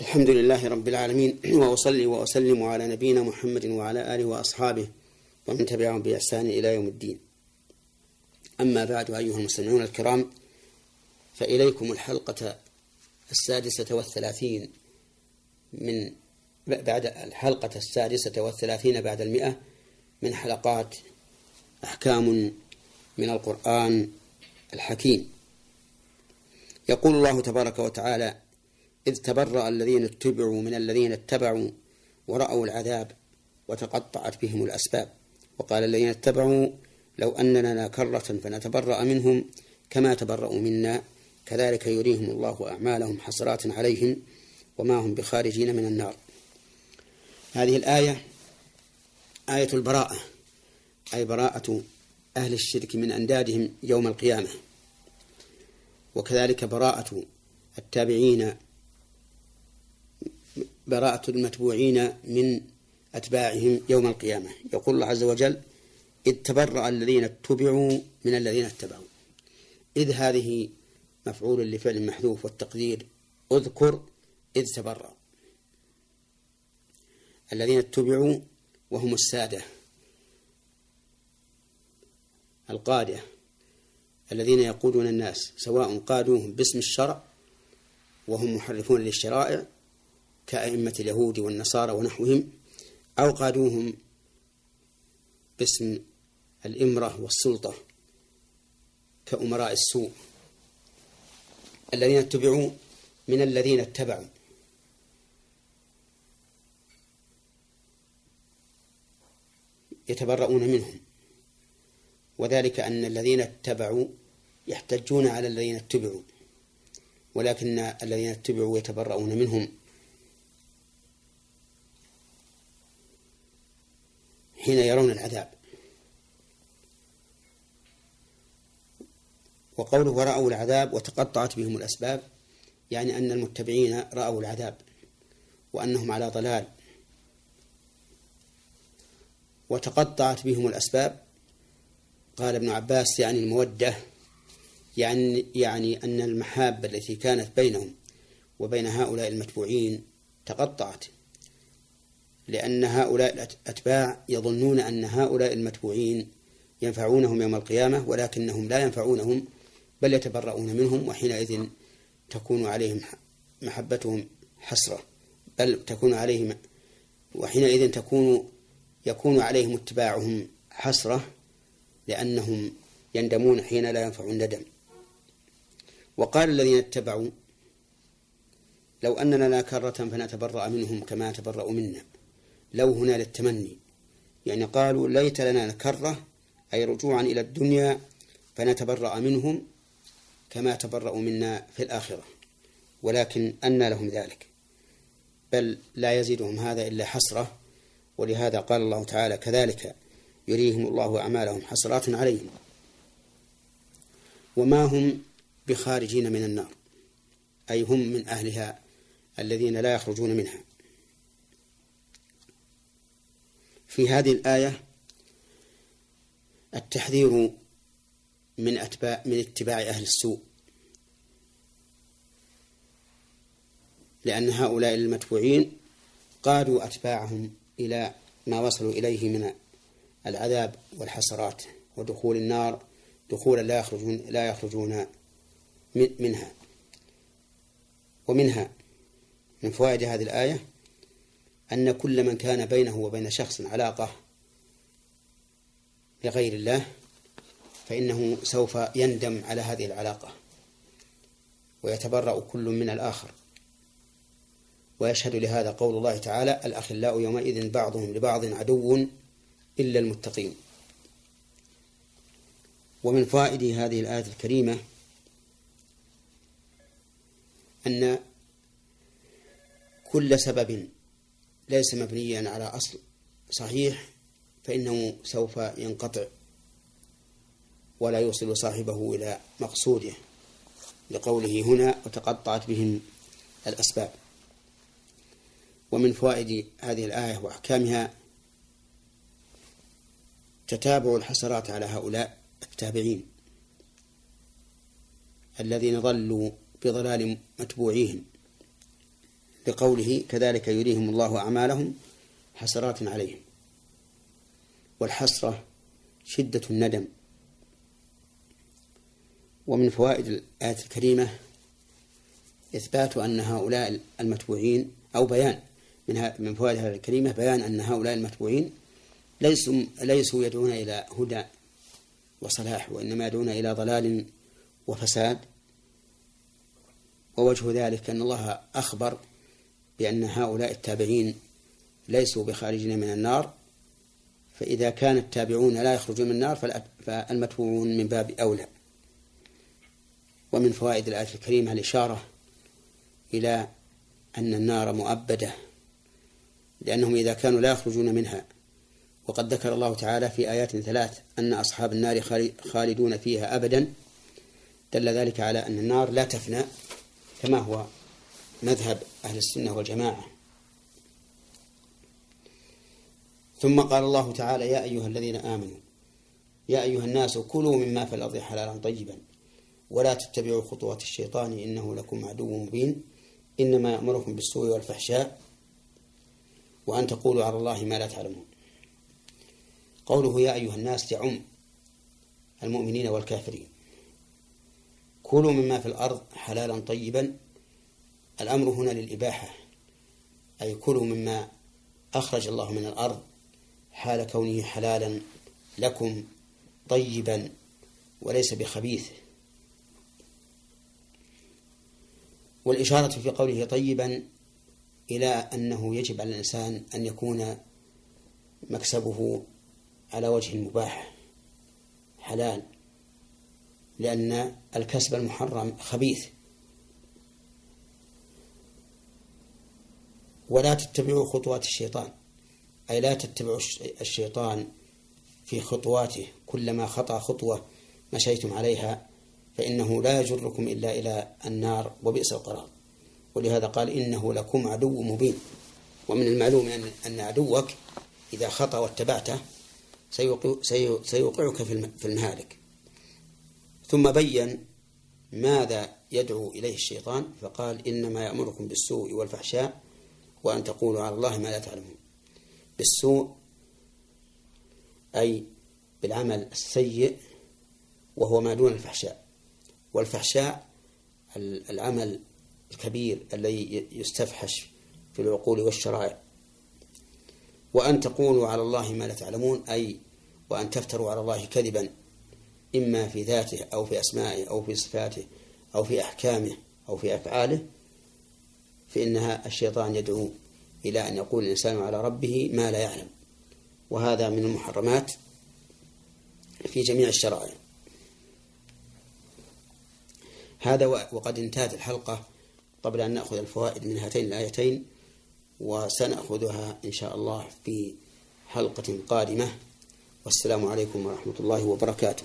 الحمد لله رب العالمين وأصلي وأسلم على نبينا محمد وعلى آله وأصحابه ومن تبعهم بإحسان إلى يوم الدين. أما بعد أيها المستمعون الكرام فإليكم الحلقة السادسة والثلاثين من بعد الحلقة السادسة والثلاثين بعد المئة من حلقات أحكام من القرآن الحكيم. يقول الله تبارك وتعالى إذ تبرأ الذين اتبعوا من الذين اتبعوا ورأوا العذاب وتقطعت بهم الأسباب. وقال الذين اتبعوا لو أن لنا كرة فنتبرأ منهم كما تبرأوا منا. كذلك يريهم الله أعمالهم حسرات عليهم وما هم بخارجين من النار. هذه الآية آية البراءة أي براءة أهل الشرك من أندادهم يوم القيامة. وكذلك براءة التابعين براءة المتبوعين من أتباعهم يوم القيامة. يقول الله عز وجل إذ تبرأ الذين اتبعوا من الذين اتبعوا. إذ هذه مفعول لفعل محذوف والتقدير اذكر إذ تبرأ. الذين اتبعوا وهم السادة. القادة. الذين يقودون الناس سواء قادوهم باسم الشرع وهم محرفون للشرائع كأئمة اليهود والنصارى ونحوهم أو قادوهم باسم الإمرة والسلطة كأمراء السوء الذين اتبعوا من الذين اتبعوا. يتبرؤون منهم. وذلك أن الذين اتبعوا يحتجون على الذين اتبعوا ولكن الذين اتبعوا يتبرؤون منهم. حين يرون العذاب. وقوله ورأوا العذاب وتقطعت بهم الأسباب يعني أن المتبعين رأوا العذاب وأنهم على ضلال. وتقطعت بهم الأسباب قال ابن عباس يعني المودة يعني يعني أن المحابة التي كانت بينهم وبين هؤلاء المتبوعين تقطعت. لأن هؤلاء الأتباع يظنون أن هؤلاء المتبوعين ينفعونهم يوم القيامة ولكنهم لا ينفعونهم بل يتبرؤون منهم وحينئذ تكون عليهم محبتهم حسرة بل تكون عليهم وحينئذ تكون يكون عليهم اتباعهم حسرة لأنهم يندمون حين لا ينفع الندم وقال الذين اتبعوا لو أن لنا كرة فنتبرأ منهم كما تبرأوا منا. لو هنا للتمني يعني قالوا ليت لنا كرة أي رجوعا إلى الدنيا فنتبرأ منهم كما تبرأوا منا في الآخرة. ولكن أنى لهم ذلك. بل لا يزيدهم هذا إلا حسرة ولهذا قال الله تعالى كذلك يريهم الله أعمالهم حسرات عليهم. وما هم بخارجين من النار أي هم من أهلها الذين لا يخرجون منها. في هذه الآية التحذير من أتباع من اتباع أهل السوء. لأن هؤلاء المتبوعين قادوا أتباعهم إلى ما وصلوا إليه من العذاب والحسرات ودخول النار دخولا لا يخرجون لا يخرجون منها. ومنها من فوائد هذه الآية أن كل من كان بينه وبين شخص علاقة لغير الله فإنه سوف يندم على هذه العلاقة ويتبرأ كل من الآخر. ويشهد لهذا قول الله تعالى الأخلاء يومئذ بعضهم لبعض عدو إلا المتقين. ومن فائد هذه الآية الكريمة أن كل سبب ليس مبنيا على أصل. صحيح فإنه سوف ينقطع ولا يوصل صاحبه إلى مقصوده لقوله هنا وتقطعت بهم الأسباب. ومن فوائد هذه الآية وأحكامها تتابع الحسرات على هؤلاء التابعين الذين ضلوا بضلال متبوعيهم. لقوله كذلك يريهم الله أعمالهم حسرات عليهم. والحسرة شدة الندم. ومن فوائد الآية الكريمة إثبات أن هؤلاء المتبوعين أو بيان من من فوائد هذه الكريمة بيان أن هؤلاء المتبوعين ليسوا ليسوا يدعون إلى هدى وصلاح وإنما يدعون إلى ضلال وفساد. ووجه ذلك أن الله أخبر بأن هؤلاء التابعين ليسوا بخارجين من النار فإذا كان التابعون لا يخرجون من النار فالمتبوعون من باب أولى. ومن فوائد الآية الكريمة الإشارة إلى أن النار مؤبدة لأنهم إذا كانوا لا يخرجون منها. وقد ذكر الله تعالى في آيات ثلاث أن أصحاب النار خالدون فيها أبدا دل ذلك على أن النار لا تفنى كما هو مذهب أهل السنة والجماعة. ثم قال الله تعالى يا أيها الذين آمنوا يا أيها الناس كلوا مما في الأرض حلالا طيبا ولا تتبعوا خطوات الشيطان إنه لكم عدو مبين إنما يأمركم بالسوء والفحشاء وأن تقولوا على الله ما لا تعلمون. قوله يا أيها الناس يعم المؤمنين والكافرين كلوا مما في الأرض حلالا طيبا الأمر هنا للإباحة أي كلوا مما أخرج الله من الأرض حال كونه حلالا لكم طيبا وليس بخبيث. والإشارة في قوله طيبا إلى أنه يجب على الإنسان أن يكون مكسبه على وجه مباح حلال لأن الكسب المحرم خبيث. ولا تتبعوا خطوات الشيطان. أي لا تتبعوا الشيطان في خطواته. كلما خطأ خطوة مشيتم عليها فإنه لا يجركم إلا إلى النار وبئس القرار. ولهذا قال إنه لكم عدو مبين. ومن المعلوم أن أن عدوك إذا خطأ واتبعته سيوقعك في المهالك. ثم بين ماذا يدعو إليه الشيطان فقال إنما يأمركم بالسوء والفحشاء وأن تقولوا على الله ما لا تعلمون. بالسوء أي بالعمل السيء وهو ما دون الفحشاء. والفحشاء العمل الكبير الذي يستفحش في العقول والشرائع. وأن تقولوا على الله ما لا تعلمون أي وأن تفتروا على الله كذبا إما في ذاته أو في أسمائه أو في صفاته أو في أحكامه أو في أفعاله. فإنها الشيطان يدعو إلى أن يقول الإنسان على ربه ما لا يعلم. وهذا من المحرمات في جميع الشرائع. هذا وقد انتهت الحلقة قبل أن نأخذ الفوائد من هاتين الآيتين وسنأخذها إن شاء الله في حلقة قادمة. والسلام عليكم ورحمة الله وبركاته.